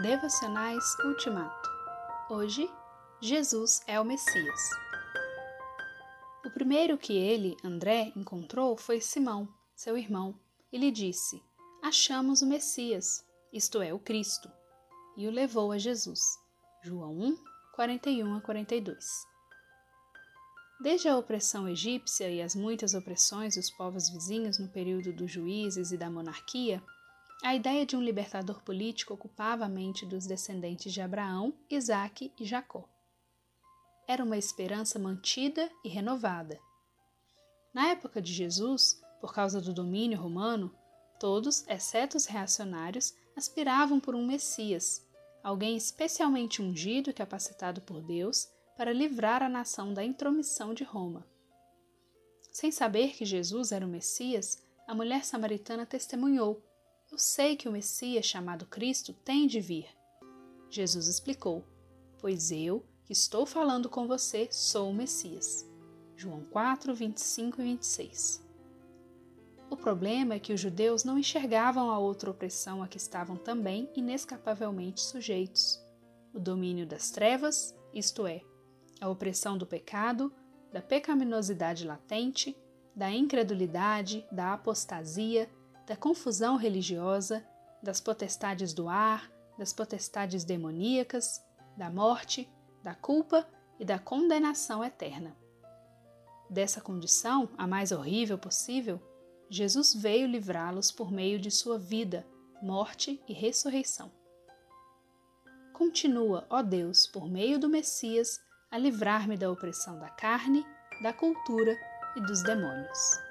Devocionais Ultimato. Hoje, Jesus é o Messias. O primeiro que ele, André, encontrou foi Simão, seu irmão, e lhe disse: Achamos o Messias, isto é, o Cristo, e o levou a Jesus. João 1, 41 a 42. Desde a opressão egípcia e as muitas opressões dos povos vizinhos no período dos juízes e da monarquia, a ideia de um libertador político ocupava a mente dos descendentes de Abraão, Isaque e Jacó. Era uma esperança mantida e renovada. Na época de Jesus, por causa do domínio romano, todos, exceto os reacionários, aspiravam por um Messias, alguém especialmente ungido e capacitado por Deus para livrar a nação da intromissão de Roma. Sem saber que Jesus era o Messias, a mulher samaritana testemunhou: Eu sei que o Messias chamado Cristo tem de vir. Jesus explicou: Pois eu, que estou falando com você, sou o Messias. João 4, 25 e 26. O problema é que os judeus não enxergavam a outra opressão a que estavam também inescapavelmente sujeitos: o domínio das trevas, isto é, a opressão do pecado, da pecaminosidade latente, da incredulidade, da apostasia, da confusão religiosa, das potestades do ar, das potestades demoníacas, da morte, da culpa e da condenação eterna. Dessa condição, a mais horrível possível, Jesus veio livrá-los por meio de sua vida, morte e ressurreição. Continua, ó Deus, por meio do Messias, a livrar-me da opressão da carne, da cultura e dos demônios.